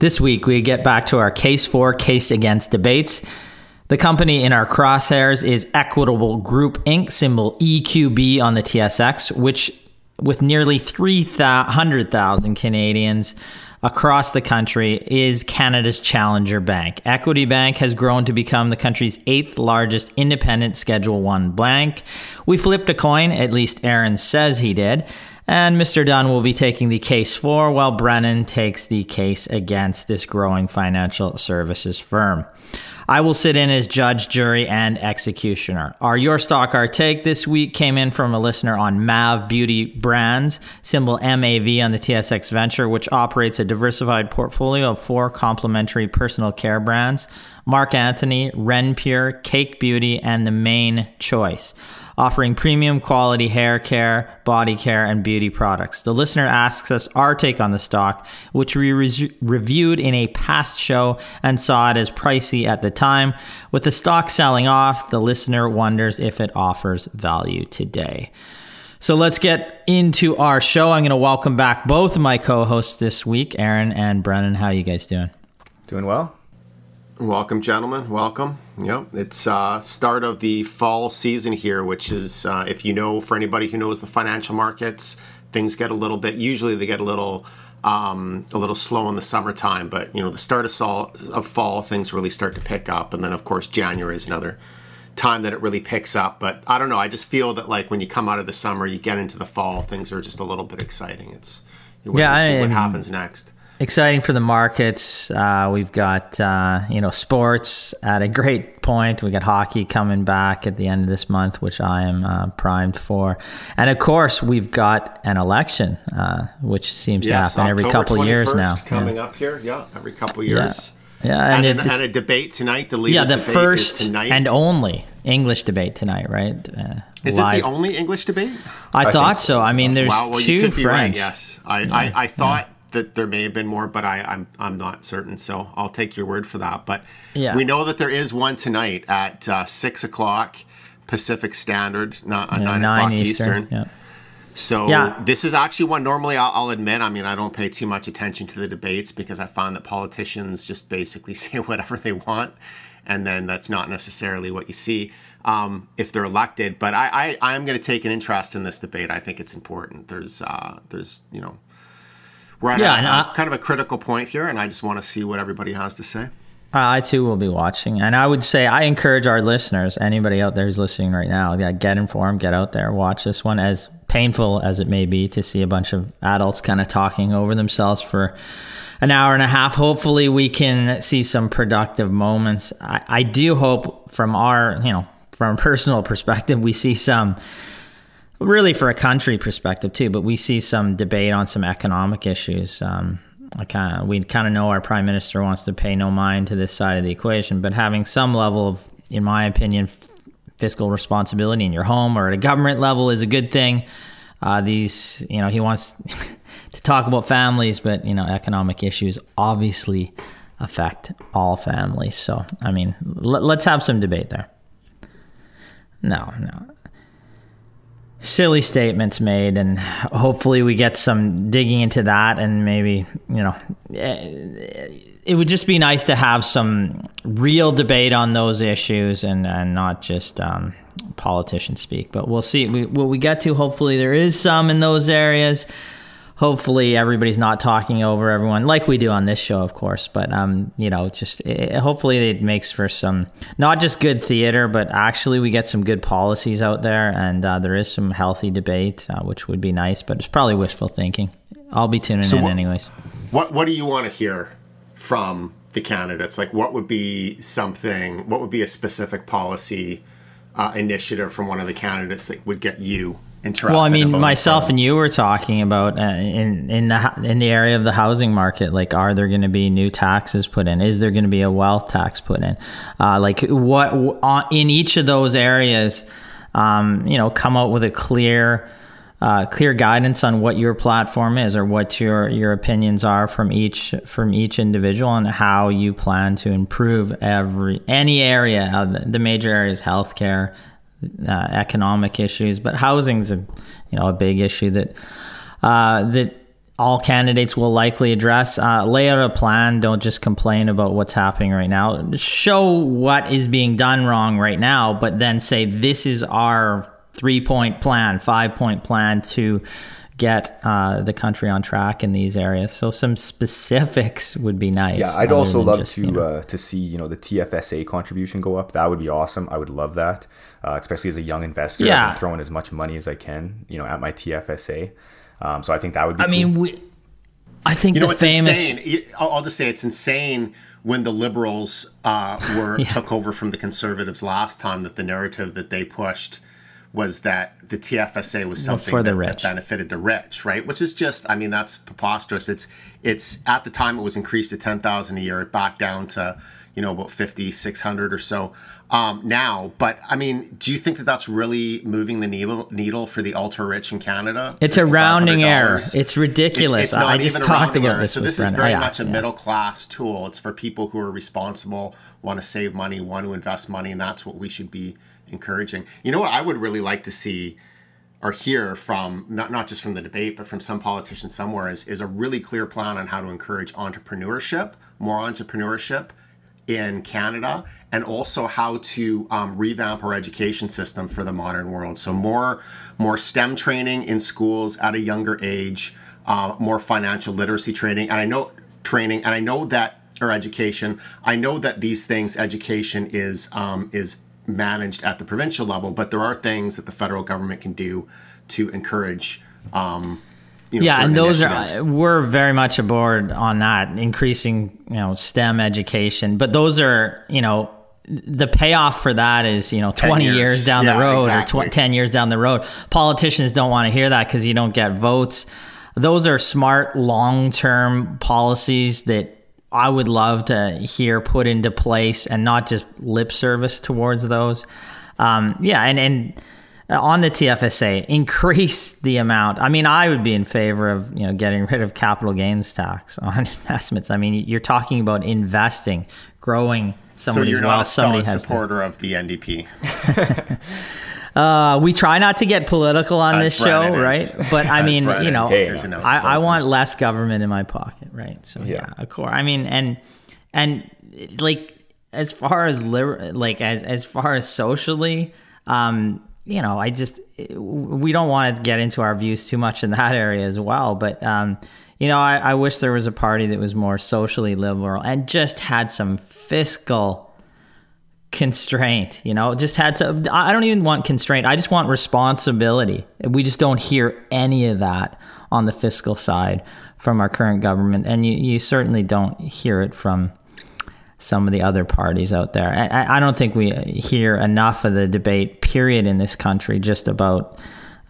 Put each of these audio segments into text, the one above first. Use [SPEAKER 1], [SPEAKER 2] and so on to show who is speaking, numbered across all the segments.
[SPEAKER 1] This week, we get back to our case for, case against debates. The company in our crosshairs is Equitable Group Inc., symbol EQB on the TSX, which, with nearly 300,000 Canadians across the country, is Canada's challenger bank. Equity Bank has grown to become the country's eighth largest independent Schedule One bank. We flipped a coin, at least Aaron says he did. And Mr. Dunn will be taking the case for, while Brennan takes the case against this growing financial services firm. I will sit in as judge, jury, and executioner. Our Your Stock, Our Take this week came in from a listener on MAV Beauty Brands, symbol MAV on the TSX Venture, which operates a diversified portfolio of four complementary personal care brands Marc Anthony, Renpure, Cake Beauty, and The Mane Choice offering premium quality hair care, body care, and beauty products. The listener asks us our take on the stock, which we re- reviewed in a past show and saw it as pricey at the time. With the stock selling off, the listener wonders if it offers value today. So let's get into our show. I'm going to welcome back both of my co-hosts this week, Aaron and Brennan. How are you guys doing?
[SPEAKER 2] Doing well.
[SPEAKER 3] Welcome, gentlemen. Welcome. Yep, it's uh, start of the fall season here, which is, uh, if you know, for anybody who knows the financial markets, things get a little bit. Usually, they get a little, um, a little slow in the summertime, but you know, the start of, sol- of fall, things really start to pick up, and then of course, January is another time that it really picks up. But I don't know. I just feel that like when you come out of the summer, you get into the fall, things are just a little bit exciting. It's you
[SPEAKER 1] yeah,
[SPEAKER 3] see what happens next
[SPEAKER 1] exciting for the markets. Uh, we've got uh, you know sports at a great point. We got hockey coming back at the end of this month, which I am uh, primed for, and of course we've got an election, uh, which seems
[SPEAKER 3] yes,
[SPEAKER 1] to happen every couple years now.
[SPEAKER 3] Coming yeah. up here, yeah, every couple years.
[SPEAKER 1] Yeah. Yeah,
[SPEAKER 3] and, and, a, and, a, debate tonight. The yeah,
[SPEAKER 1] the first and only English debate tonight, right? Uh,
[SPEAKER 3] is live. it the only English debate?
[SPEAKER 1] I, I thought so. so. I mean, there's wow, well, two French. Right,
[SPEAKER 3] yes, I, yeah, I, I, thought that there may have been more, but I, I'm I'm not certain. So I'll take your word for that. But yeah. we know that there is one tonight at uh, six o'clock Pacific Standard, not uh, yeah, nine, nine, o'clock Eastern. Eastern. Yeah. So yeah. this is actually one. Normally, I'll, I'll, admit. I mean, I don't pay too much attention to the debates because I find that politicians just basically say whatever they want, and then that's not necessarily what you see um, if they're elected. But I, I, am going to take an interest in this debate. I think it's important. There's, uh, there's, you know, we're at yeah, a, a, kind of a critical point here, and I just want to see what everybody has to say.
[SPEAKER 1] Uh, I too will be watching, and I would say I encourage our listeners, anybody out there who's listening right now, yeah, get informed, get out there, watch this one. As painful as it may be to see a bunch of adults kind of talking over themselves for an hour and a half, hopefully we can see some productive moments. I, I do hope from our, you know, from a personal perspective, we see some really for a country perspective too. But we see some debate on some economic issues. Um, I kind of we kind of know our prime minister wants to pay no mind to this side of the equation, but having some level of, in my opinion, fiscal responsibility in your home or at a government level is a good thing. Uh, these, you know, he wants to talk about families, but you know, economic issues obviously affect all families. So, I mean, l- let's have some debate there. No, no silly statements made and hopefully we get some digging into that and maybe you know it would just be nice to have some real debate on those issues and, and not just um, politicians speak but we'll see. We, what we get to hopefully there is some in those areas hopefully everybody's not talking over everyone like we do on this show of course but um you know just it, hopefully it makes for some not just good theater but actually we get some good policies out there and uh, there is some healthy debate uh, which would be nice but it's probably wishful thinking. I'll be tuning so in what, anyways.
[SPEAKER 3] what what do you want to hear from the candidates? Like what would be something what would be a specific policy uh, initiative from one of the candidates that would get you interested.
[SPEAKER 1] Well, I mean, myself and you were talking about uh, in in the in the area of the housing market. Like, are there going to be new taxes put in? Is there going to be a wealth tax put in? Uh, like, what in each of those areas? Um, you know, come out with a clear. Uh, clear guidance on what your platform is or what your your opinions are from each from each individual and how you plan to improve every any area of the, the major areas healthcare uh, economic issues, but housing's a you know a big issue that uh, that all candidates will likely address. Uh, lay out a plan. Don't just complain about what's happening right now. Show what is being done wrong right now, but then say this is our three point plan, five point plan to get uh, the country on track in these areas. So some specifics would be nice.
[SPEAKER 2] Yeah, I'd also love just, to you know, uh, to see you know the TFSA contribution go up. That would be awesome. I would love that, uh, especially as a young investor. Yeah, throwing as much money as I can, you know, at my TFSA. Um, so I think that would be.
[SPEAKER 1] I cool. mean, we. I think you know, the famous.
[SPEAKER 3] Insane. I'll just say it's insane when the liberals uh, were yeah. took over from the conservatives last time that the narrative that they pushed was that the TFSA was something well, that, that, benefited the rich, right? Which is just, I mean, that's preposterous. It's it's at the time it was increased to ten thousand a year, it back down to you know about 50, 600 or so um, now. But I mean, do you think that that's really moving the needle needle for the ultra rich in Canada?
[SPEAKER 1] It's a rounding error. It's ridiculous. It's, it's I just talked about error. this.
[SPEAKER 3] So this is very much a yeah. middle class tool. It's for people who are responsible, want to save money, want to invest money, and that's what we should be encouraging. You know what I would really like to see or hear from not, not just from the debate but from some politicians somewhere is, is a really clear plan on how to encourage entrepreneurship more entrepreneurship in canada and also how to um, revamp our education system for the modern world so more more stem training in schools at a younger age uh, more financial literacy training and i know training and i know that or education i know that these things education is um, is managed at the provincial level, but there are things that the federal government can do to encourage. Um,
[SPEAKER 1] you know, yeah, and those are we're very much aboard on that, increasing you know STEM education. But those are you know the payoff for that is you know 20 years. years, down yeah, the road exactly. or tw- 10 years down the road. Politicians don't want to hear that because you don't get votes. Those are smart long term policies that I would love to hear put into place and not just lip service towards those. Um, yeah, and and on the TFSA, increase the amount. I mean, I would be in favor of you know getting rid of capital gains tax on investments. I mean, you're talking about investing, growing.
[SPEAKER 3] So you're not a solid supporter of the NDP.
[SPEAKER 1] Uh, we try not to get political on this show, right? But I mean, you know, hey, I, I, want less government in my pocket, right? So yeah, yeah of course. I mean, and and like as far as liber- like as as far as socially, um, you know, I just we don't want to get into our views too much in that area as well, but um, you know, I, I wish there was a party that was more socially liberal and just had some fiscal constraint you know just had to i don't even want constraint. I just want responsibility. We just don't hear any of that on the fiscal side from our current government. And you, you certainly don't hear it from some of the other parties out there. I, I don't think we hear enough of the debate period in this country just about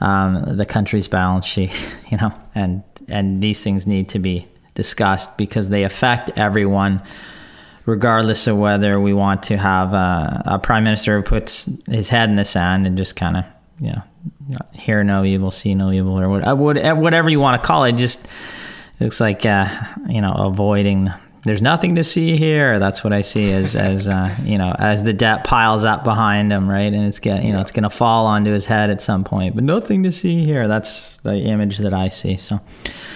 [SPEAKER 1] um, the country's balance sheet you know and and these things need to be discussed because they affect everyone regardless of whether we want to have a, a, prime minister who puts his head in the sand and just kind of, you know, hear no evil, see no evil, or uh, whatever you want to call it. Just looks like, uh, you know, avoiding. There's nothing to see here. That's what I see as, as uh, you know, as the debt piles up behind him, right? And it's get, you know, it's going to fall onto his head at some point. But nothing to see here. That's the image that I see. So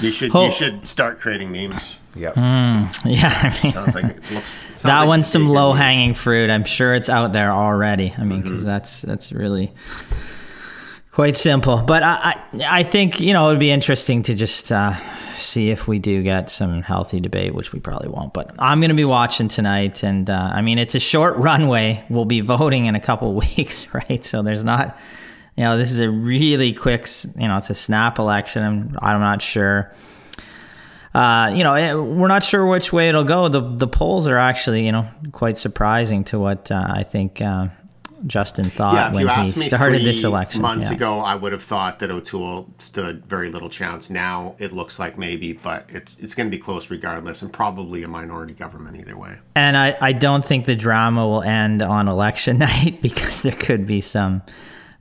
[SPEAKER 3] you should Hope. you should start creating memes.
[SPEAKER 1] Yep. Mm, yeah. I mean, sounds like it looks. that like one's some low hanging fruit. I'm sure it's out there already. I mean, because mm-hmm. that's that's really Quite simple, but I, I, I think you know it would be interesting to just uh, see if we do get some healthy debate, which we probably won't. But I'm going to be watching tonight, and uh, I mean it's a short runway. We'll be voting in a couple weeks, right? So there's not, you know, this is a really quick, you know, it's a snap election. I'm, I'm not sure. Uh, you know, eh, we're not sure which way it'll go. The the polls are actually, you know, quite surprising to what uh, I think uh, Justin thought yeah, when he started this election.
[SPEAKER 3] Months
[SPEAKER 1] yeah.
[SPEAKER 3] ago, I would have thought that O'Toole stood very little chance. Now it looks like maybe, but it's it's going to be close regardless, and probably a minority government either way.
[SPEAKER 1] And I, I don't think the drama will end on election night because there could be some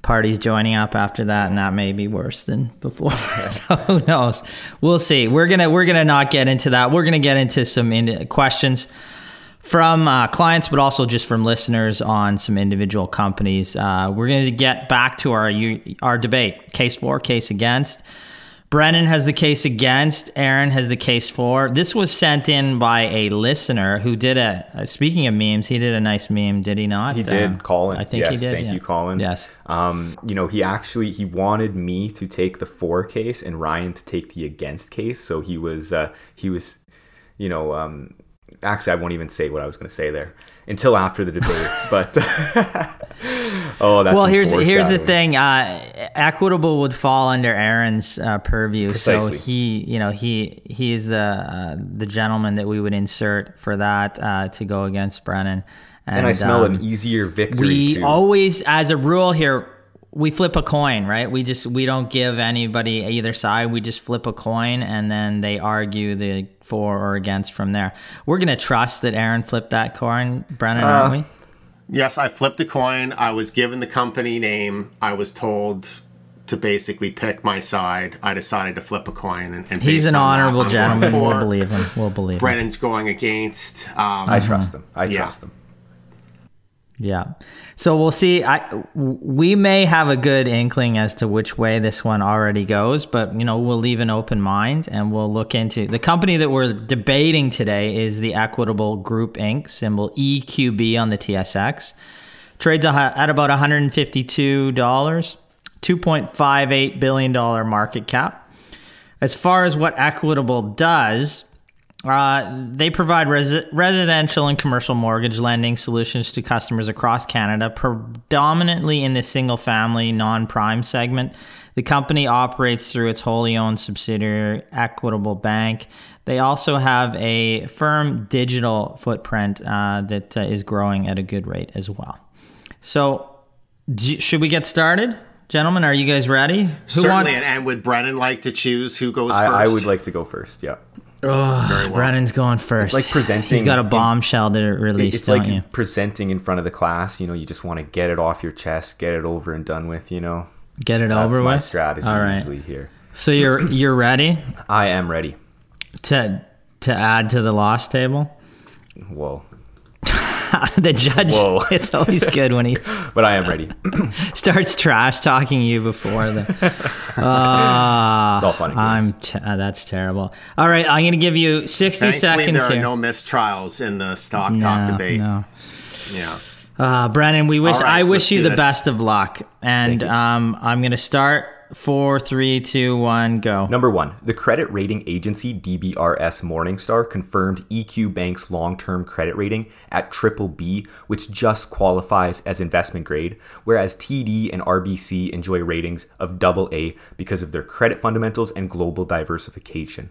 [SPEAKER 1] parties joining up after that, and that may be worse than before. so who knows? We'll see. We're gonna we're gonna not get into that. We're gonna get into some in- questions from uh, clients, but also just from listeners on some individual companies. Uh, we're going to get back to our our debate: case for, case against. Brennan has the case against. Aaron has the case for. This was sent in by a listener who did a. Uh, speaking of memes, he did a nice meme, did he not?
[SPEAKER 2] He did,
[SPEAKER 1] uh,
[SPEAKER 2] Colin.
[SPEAKER 1] I think
[SPEAKER 2] yes,
[SPEAKER 1] he did.
[SPEAKER 2] Thank
[SPEAKER 1] yeah.
[SPEAKER 2] you, Colin.
[SPEAKER 1] Yes.
[SPEAKER 2] Um, you know, he actually he wanted me to take the for case and Ryan to take the against case. So he was uh, he was, you know, um, actually, I won't even say what I was going to say there until after the debate. but oh, that's
[SPEAKER 1] well. Here's here's the thing. Uh, equitable would fall under Aaron's uh, purview, Precisely. so he, you know, he he is the uh, the gentleman that we would insert for that uh, to go against Brennan.
[SPEAKER 2] And, and I smell um, an easier victory.
[SPEAKER 1] We
[SPEAKER 2] too.
[SPEAKER 1] always, as a rule here, we flip a coin, right? We just we don't give anybody either side. We just flip a coin and then they argue the for or against from there. We're gonna trust that Aaron flipped that coin, Brennan, uh, aren't we?
[SPEAKER 3] Yes, I flipped a coin. I was given the company name. I was told to basically pick my side. I decided to flip a coin, and, and
[SPEAKER 1] he's an honorable that, gentleman. We'll believe him. We'll believe
[SPEAKER 3] Brennan's him. going against.
[SPEAKER 2] Um, I trust him. I yeah. trust him.
[SPEAKER 1] Yeah. So we'll see. I we may have a good inkling as to which way this one already goes, but you know we'll leave an open mind and we'll look into the company that we're debating today is the Equitable Group Inc. symbol EQB on the TSX. Trades at about 152 dollars, 2.58 billion dollar market cap. As far as what Equitable does, uh, they provide res- residential and commercial mortgage lending solutions to customers across Canada, predominantly in the single family non prime segment. The company operates through its wholly owned subsidiary, Equitable Bank. They also have a firm digital footprint uh, that uh, is growing at a good rate as well. So, do, should we get started? Gentlemen, are you guys ready? Who
[SPEAKER 3] Certainly, want- and would Brennan like to choose who goes
[SPEAKER 2] I,
[SPEAKER 3] first?
[SPEAKER 2] I would like to go first, yeah.
[SPEAKER 1] Oh, well. Brennan's going first.
[SPEAKER 2] It's like presenting.
[SPEAKER 1] He's got a bombshell to release. It's like you?
[SPEAKER 2] presenting in front of the class. You know, you just want to get it off your chest, get it over and done with. You know,
[SPEAKER 1] get it
[SPEAKER 2] That's
[SPEAKER 1] over
[SPEAKER 2] my
[SPEAKER 1] with.
[SPEAKER 2] strategy All right. usually here.
[SPEAKER 1] So you're you're ready.
[SPEAKER 2] I am ready
[SPEAKER 1] to to add to the loss table.
[SPEAKER 2] Whoa.
[SPEAKER 1] the judge. Whoa. It's always good when he.
[SPEAKER 2] but I am ready.
[SPEAKER 1] starts trash talking you before the. Uh,
[SPEAKER 2] it's all funny.
[SPEAKER 1] I'm. T- uh, that's terrible. All right, I'm going to give you 60
[SPEAKER 3] Thankfully,
[SPEAKER 1] seconds
[SPEAKER 3] there
[SPEAKER 1] here.
[SPEAKER 3] are no mistrials in the stock no, talk debate.
[SPEAKER 1] No.
[SPEAKER 3] Yeah.
[SPEAKER 1] Uh, Brennan, we wish right, I wish you the this. best of luck, and um, I'm going to start Four, three, two, one, go.
[SPEAKER 2] Number one, the credit rating agency DBRS Morningstar confirmed EQ Bank's long term credit rating at triple B, which just qualifies as investment grade, whereas TD and RBC enjoy ratings of double A because of their credit fundamentals and global diversification.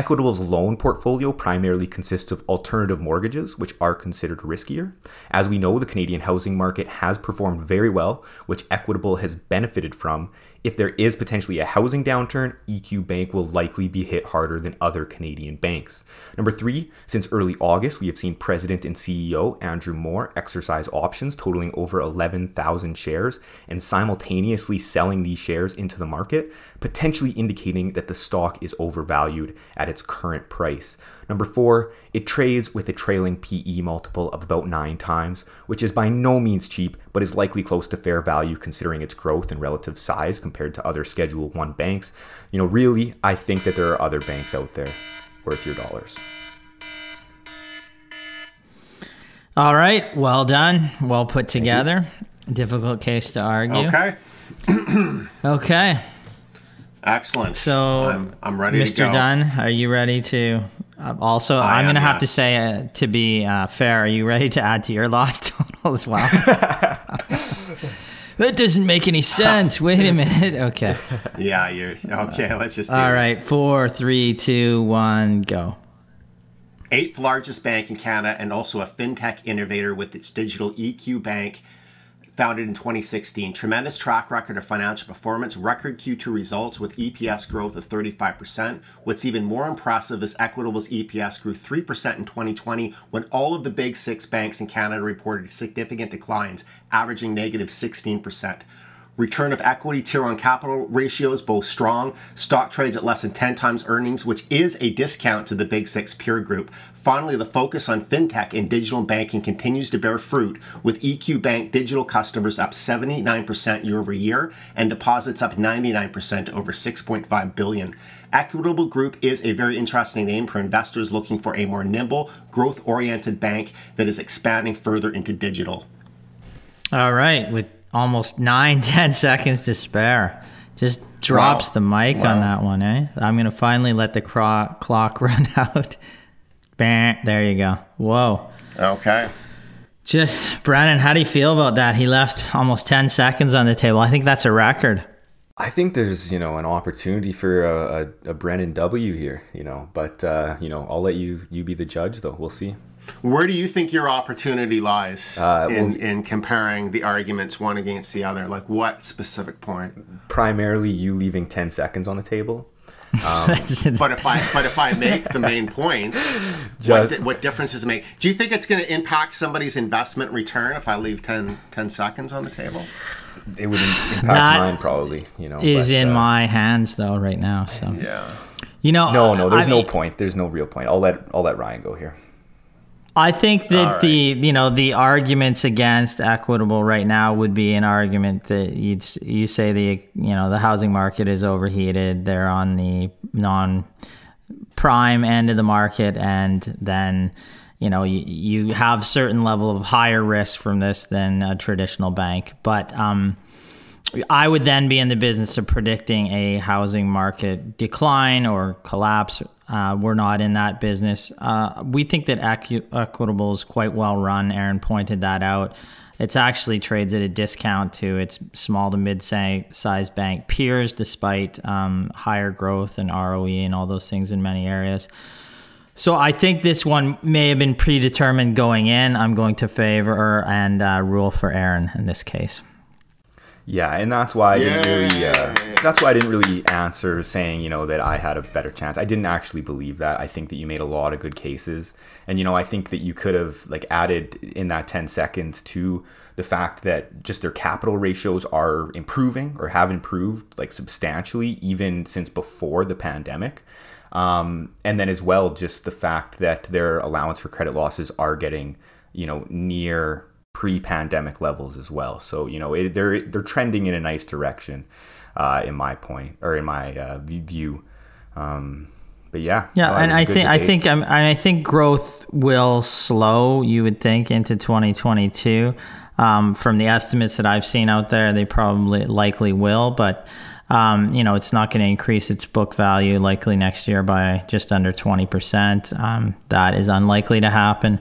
[SPEAKER 2] Equitable's loan portfolio primarily consists of alternative mortgages, which are considered riskier. As we know, the Canadian housing market has performed very well, which Equitable has benefited from, if there is potentially a housing downturn, EQ Bank will likely be hit harder than other Canadian banks. Number three, since early August, we have seen President and CEO Andrew Moor exercise options totaling over 11,000 shares and simultaneously selling these shares into the market, potentially indicating that the stock is overvalued at its current price. Number four, it trades with a trailing PE multiple of about nine times, which is by no means cheap, but is likely close to fair value considering its growth and relative size compared to other Schedule 1 banks. You know, really, I think that there are other banks out there worth your dollars.
[SPEAKER 1] All right, well done, well put together. Difficult case to argue.
[SPEAKER 3] Okay.
[SPEAKER 1] okay.
[SPEAKER 3] Excellent.
[SPEAKER 1] So
[SPEAKER 3] I'm, I'm ready
[SPEAKER 1] Mr. Dunn, are you ready to? Uh, also, I am going to have yes. to say, uh, to be uh, fair, are you ready to add to your loss total as well? that doesn't make any sense. Wait a minute. Okay.
[SPEAKER 3] Yeah, you're okay. Let's just.
[SPEAKER 1] All
[SPEAKER 3] this.
[SPEAKER 1] right, four, three, two, one, go.
[SPEAKER 3] Eighth largest bank in Canada and also a fintech innovator with its digital EQ Bank founded in 2016. Tremendous track record of financial performance, record Q2 results with EPS growth of 35%. What's even more impressive is Equitable's EPS grew 3% in 2020 when all of the big six banks in Canada reported significant declines, averaging negative 16%. Return of equity tier one capital ratios both strong. Stock trades at less than 10 times earnings, which is a discount to the big six peer group. Finally, the focus on fintech and digital banking continues to bear fruit, with EQ Bank digital customers up 79% year over year and deposits up 99% over 6.5 billion. Equitable Group is a very interesting name for investors looking for a more nimble, growth oriented bank that is expanding further into digital.
[SPEAKER 1] All right. With almost nine, ten seconds to spare. Just drops wow. the mic wow. on that one, eh? I'm going to finally let the cro- clock run out. Bam, there you go. Whoa.
[SPEAKER 3] Okay.
[SPEAKER 1] Just, Brennan, how do you feel about that? He left almost 10 seconds on the table. I think that's a record.
[SPEAKER 2] I think there's, you know, an opportunity for a, a, a Brennan W here, you know, but, uh, you know, I'll let you, you be the judge though. We'll see.
[SPEAKER 3] Where do you think your opportunity lies uh, in, well, in comparing the arguments one against the other? Like what specific point?
[SPEAKER 2] Primarily, you leaving ten seconds on the table.
[SPEAKER 3] Um, but if I but if I make the main points, Just, what, what difference does it make? Do you think it's going to impact somebody's investment return if I leave 10, 10 seconds on the table?
[SPEAKER 2] It would impact that mine probably. You know,
[SPEAKER 1] is but, in uh, my hands though right now. So
[SPEAKER 3] yeah.
[SPEAKER 1] You know,
[SPEAKER 2] no, no. There's I no mean, point. There's no real point. I'll let I'll let Ryan go here.
[SPEAKER 1] I think that right. the you know the arguments against equitable right now would be an argument that you you say the you know the housing market is overheated. They're on the non prime end of the market, and then you know you, you have certain level of higher risk from this than a traditional bank. But um, I would then be in the business of predicting a housing market decline or collapse uh, we're not in that business. Uh, we think that Equ- Equitable is quite well run. Aaron pointed that out. It's actually trades at a discount to its small to mid sized bank peers, despite um, higher growth and ROE and all those things in many areas. So I think this one may have been predetermined going in. I'm going to favor and uh, rule for Aaron in this case.
[SPEAKER 2] Yeah, and that's why I didn't really. Uh, that's why I didn't really answer saying you know that I had a better chance. I didn't actually believe that. I think that you made a lot of good cases, and you know I think that you could have like added in that ten seconds to the fact that just their capital ratios are improving or have improved like substantially even since before the pandemic. Um, and then as well, just the fact that their allowance for credit losses are getting you know near pre-pandemic levels as well. So you know it, they're they're trending in a nice direction, uh, in my point or in my uh, view. Um, but yeah,
[SPEAKER 1] yeah, and I think. I think um, I think growth will slow. You would think into 2022. Um, from the estimates that I've seen out there, they probably likely will, but. Um, you know, it's not going to increase its book value likely next year by just under 20%. Um, that is unlikely to happen.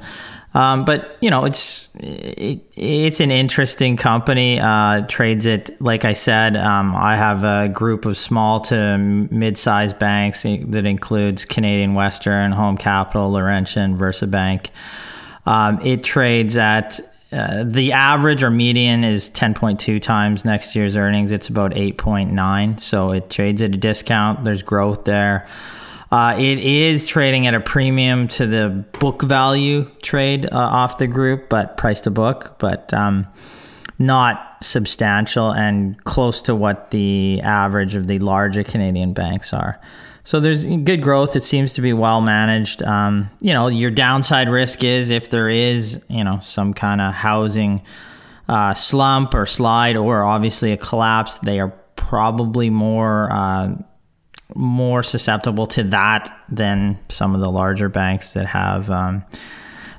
[SPEAKER 1] Um, but you know, it's it, it's an interesting company. Uh, trades it like I said. Um, I have a group of small to mid-sized banks that includes Canadian Western, Home Capital, Laurentian, VersaBank. Um, it trades at uh, the average or median is 10.2 times next year's earnings. It's about 8.9, so it trades at a discount. There's growth there. Uh, it is trading at a premium to the book value trade uh, off the group, but price to book, but um, not substantial and close to what the average of the larger Canadian banks are. So there's good growth. It seems to be well managed. Um, you know, your downside risk is if there is, you know, some kind of housing uh, slump or slide, or obviously a collapse, they are probably more uh, more susceptible to that than some of the larger banks that have um,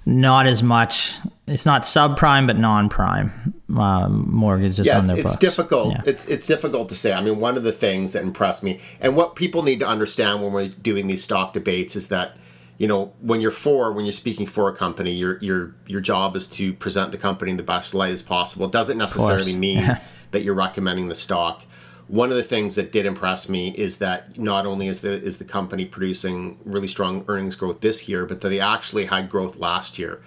[SPEAKER 1] not as much. It's not subprime, but non-prime uh, mortgages yeah, on their
[SPEAKER 3] it's,
[SPEAKER 1] books.
[SPEAKER 3] It's difficult. Yeah. It's it's difficult to say. I mean, one of the things that impressed me, and what people need to understand when we're doing these stock debates, is that you know when you're for when you're speaking for a company, your your your job is to present the company in the best light as possible. It doesn't necessarily mean that you're recommending the stock one of the things that did impress me is that not only is the is the company producing really strong earnings growth this year, but that they actually had growth last year.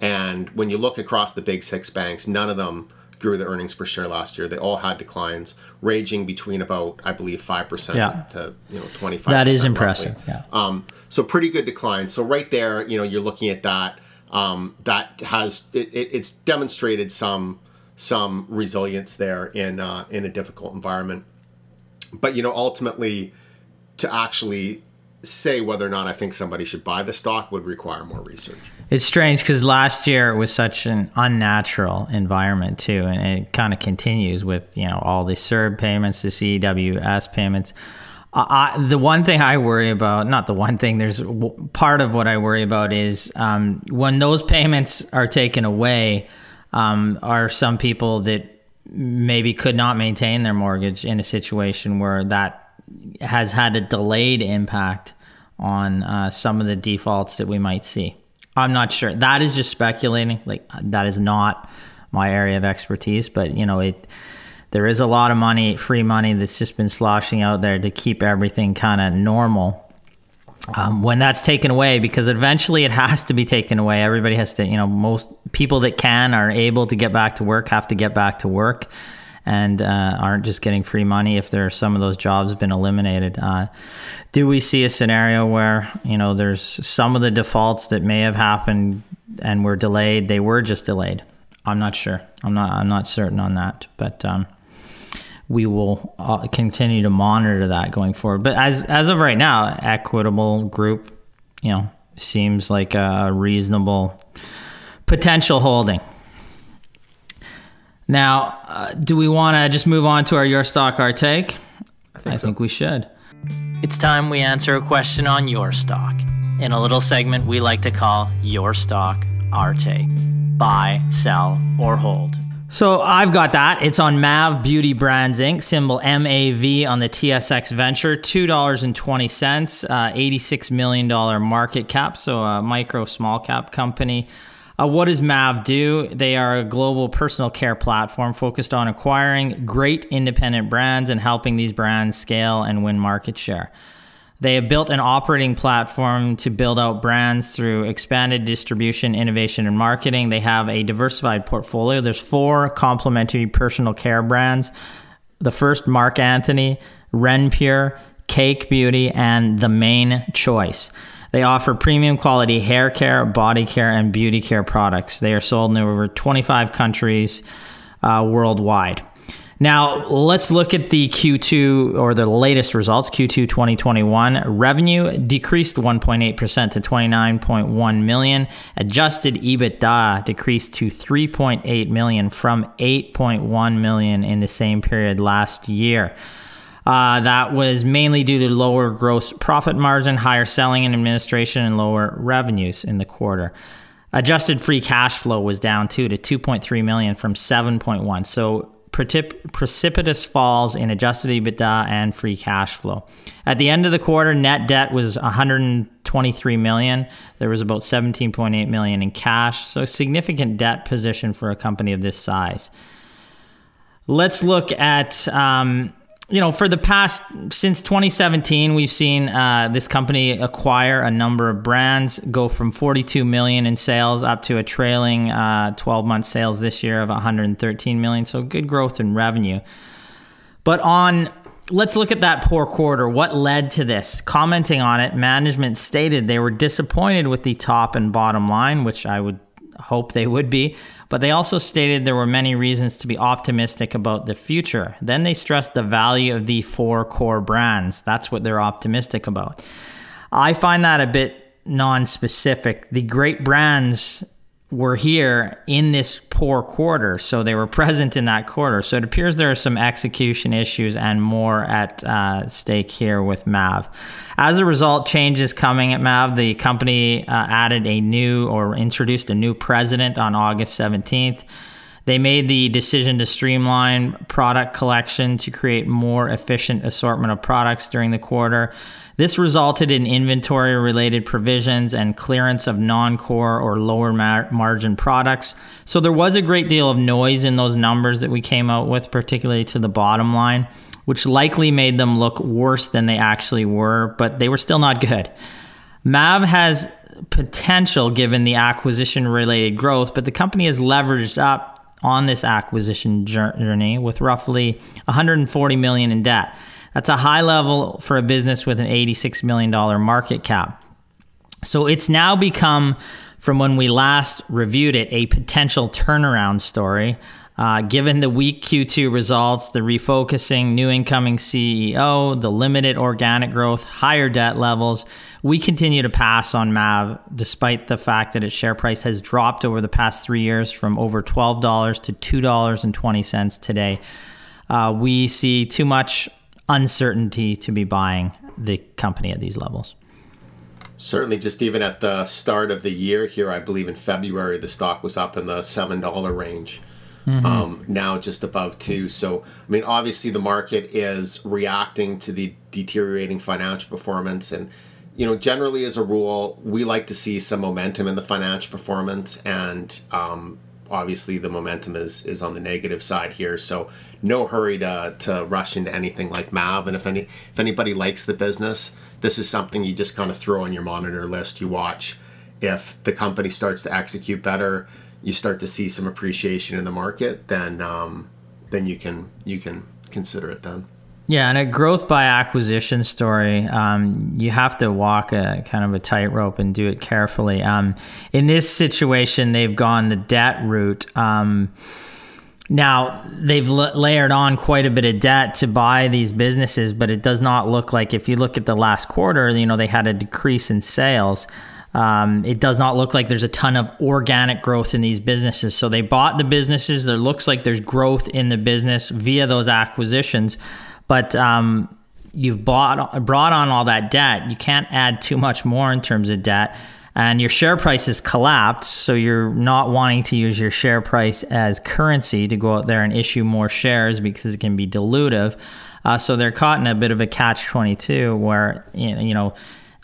[SPEAKER 3] And when you look across the big six banks, none of them grew their earnings per share last year. They all had declines, ranging between about I believe five percent to you know twenty five.
[SPEAKER 1] That is impressive. Roughly. Yeah.
[SPEAKER 3] Um, so pretty good decline. So right there, you know, you're looking at that. Um, that has it, it, it's demonstrated some some resilience there in uh, in a difficult environment. But you know, ultimately, to actually say whether or not I think somebody should buy the stock would require more research.
[SPEAKER 1] It's strange because last year it was such an unnatural environment too, and it kind of continues with you know all the CERB payments, the CEWS payments. I, the one thing I worry about, not the one thing, there's part of what I worry about is um, when those payments are taken away, um, are some people that maybe could not maintain their mortgage in a situation where that has had a delayed impact on uh, some of the defaults that we might see. I'm not sure. That is just speculating. Like that is not my area of expertise, but you know it. There is a lot of money, free money, that's just been sloshing out there to keep everything kind of normal um, when that's taken away because eventually it has to be taken away. Everybody has to you know most people that can are able to get back to work have to get back to work and uh, aren't just getting free money if there are some of those jobs been eliminated. Uh, do we see a scenario where you know there's some of the defaults that may have happened and were delayed? They were just delayed. I'm not sure. I'm not i'm not certain on that but um, we will uh, continue to monitor that going forward. But as as of right now, Equitable Group, you know, seems like a reasonable potential holding. Now, uh, do we want to just move on to our your stock our take? I think, I so. think we should. It's time we answer a question on your stock in a little segment we like to call Your Stock Our Take. Buy, sell, or hold. So I've got that. It's on MAV Beauty Brands Inc., symbol MAV on the TSX Venture, $2.20, uh, $86 million market cap, so a micro small cap company. Uh, what does MAV do? They are a global personal care platform focused on acquiring great independent brands and helping these brands scale and win market share. They have built an operating platform to build out brands through expanded distribution, innovation, and marketing. They have a diversified portfolio. There's four complementary personal care brands. The first, Marc Anthony, Renpure, Cake Beauty, and The Mane Choice. They offer premium quality hair care, body care, and beauty care products. They are sold in over 25 countries uh, worldwide. Now, let's look at the Q2 or the latest results, Q2 2021. Revenue decreased 1.8% to 29.1 million. Adjusted EBITDA decreased to 3.8 million from 8.1 million in the same period last year. Uh, that was mainly due to lower gross profit margin, higher selling and administration, and lower revenues in the quarter. Adjusted free cash flow was down too to 2.3 million from 7.1. So precipitous falls in adjusted EBITDA and free cash flow. At the end of the quarter, net debt was 123 million. There was about 17.8 million in cash, so significant debt position for a company of this size. Let's look at um, you know, for the past since 2017, we've seen uh, this company acquire a number of brands, go from 42 million in sales up to a trailing uh, 12 month sales this year of 113 million. So good growth in revenue. But on, let's look at that poor quarter. What led to this? Commenting on it, management stated they were disappointed with the top and bottom line, which I would hope they would be, but they also stated there were many reasons to be optimistic about the future. Then they stressed the value of the four core brands. That's what they're optimistic about. I find that a bit non specific. The great brands were here in this poor quarter. So they were present in that quarter. So it appears there are some execution issues and more at uh, stake here with MAV. As a result, changes coming at MAV. The company uh, added a new or introduced a new president on August 17th. They made the decision to streamline product collection to create more efficient assortment of products during the quarter. This resulted in inventory related provisions and clearance of non core or lower mar- margin products. So there was a great deal of noise in those numbers that we came out with, particularly to the bottom line, which likely made them look worse than they actually were, but they were still not good. MAV has potential given the acquisition related growth, but the company has leveraged up on this acquisition journey with roughly 140 million in debt. That's a high level for a business with an $86 million market cap. So it's now become, from when we last reviewed it, a potential turnaround story. Uh, given the weak Q2 results, the refocusing, new incoming CEO, the limited organic growth, higher debt levels, we continue to pass on MAV despite the fact that its share price has dropped over the past three years from over $12 to $2.20 today. Uh, we see too much uncertainty to be buying the company at these levels.
[SPEAKER 3] Certainly, just even at the start of the year here, I believe in February, the stock was up in the $7 range. Mm-hmm. Um, now just above two. So, I mean, obviously the market is reacting to the deteriorating financial performance. And, you know, generally as a rule, we like to see some momentum in the financial performance. And um, obviously the momentum is, is on the negative side here. So, no hurry to, to rush into anything like Mav. And if any if anybody likes the business, this is something you just kind of throw on your monitor list. You watch. If the company starts to execute better, you start to see some appreciation in the market, then um, then you can you can consider it then.
[SPEAKER 1] Yeah, and a growth by acquisition story, um, you have to walk a kind of a tightrope and do it carefully. Um, in this situation, they've gone the debt route. Um, now, they've layered on quite a bit of debt to buy these businesses, but it does not look like if you look at the last quarter, you know, they had a decrease in sales. Um, it does not look like there's a ton of organic growth in these businesses. So they bought the businesses. There looks like there's growth in the business via those acquisitions, but um, you've bought brought on all that debt. You can't add too much more in terms of debt and your share price has collapsed, so you're not wanting to use your share price as currency to go out there and issue more shares because it can be dilutive. Uh, so they're caught in a bit of a catch 22 where, you know,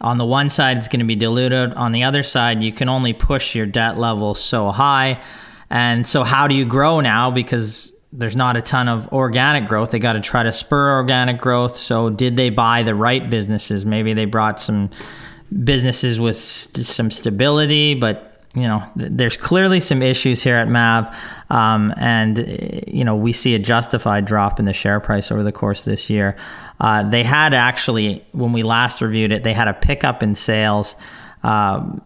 [SPEAKER 1] on the one side it's going to be diluted, on the other side, you can only push your debt level so high. And so, how do you grow now? Because there's not a ton of organic growth. They got to try to spur organic growth. So, did they buy the right businesses? Maybe they brought some businesses with st- some stability, but you know, there's clearly some issues here at MAV, um, and you know we see a justified drop in the share price over the course of this year. Uh, they had actually, when we last reviewed it, they had a pickup in sales um,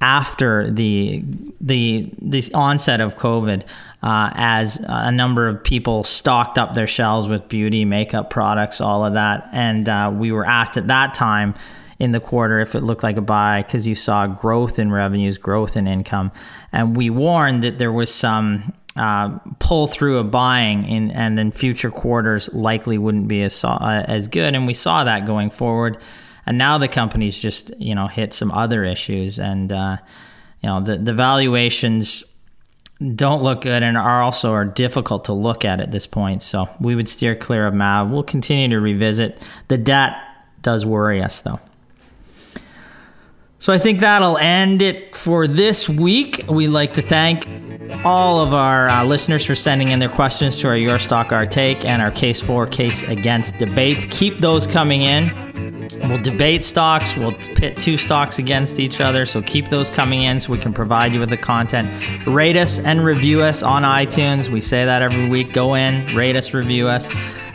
[SPEAKER 1] after the the the onset of COVID, uh, as a number of people stocked up their shelves with beauty, makeup products, all of that, and uh, we were asked at that time in the quarter if it looked like a buy because you saw growth in revenues, growth in income. And we warned that there was some uh, pull through of buying in, and then future quarters likely wouldn't be as, uh, as good. And we saw that going forward. And now the company's just, you know, hit some other issues. And, uh, you know, the, the valuations don't look good and are also are difficult to look at at this point. So we would steer clear of MAV. We'll continue to revisit. The debt does worry us though. So I think that'll end it for this week. We'd like to thank all of our uh, listeners for sending in their questions to our Your Stock, Our Take and our Case for, Case Against debates. Keep those coming in. We'll debate stocks. We'll pit two stocks against each other. So keep those coming in so we can provide you with the content. Rate us and review us on iTunes. We say that every week. Go in, rate us, review us.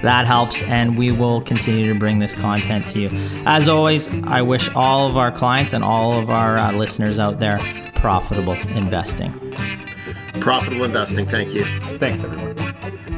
[SPEAKER 1] That helps, and we will continue to bring this content to you. As always, I wish all of our clients and all of our uh, listeners out there profitable investing.
[SPEAKER 3] Profitable investing. Thank you.
[SPEAKER 2] Thanks, everyone.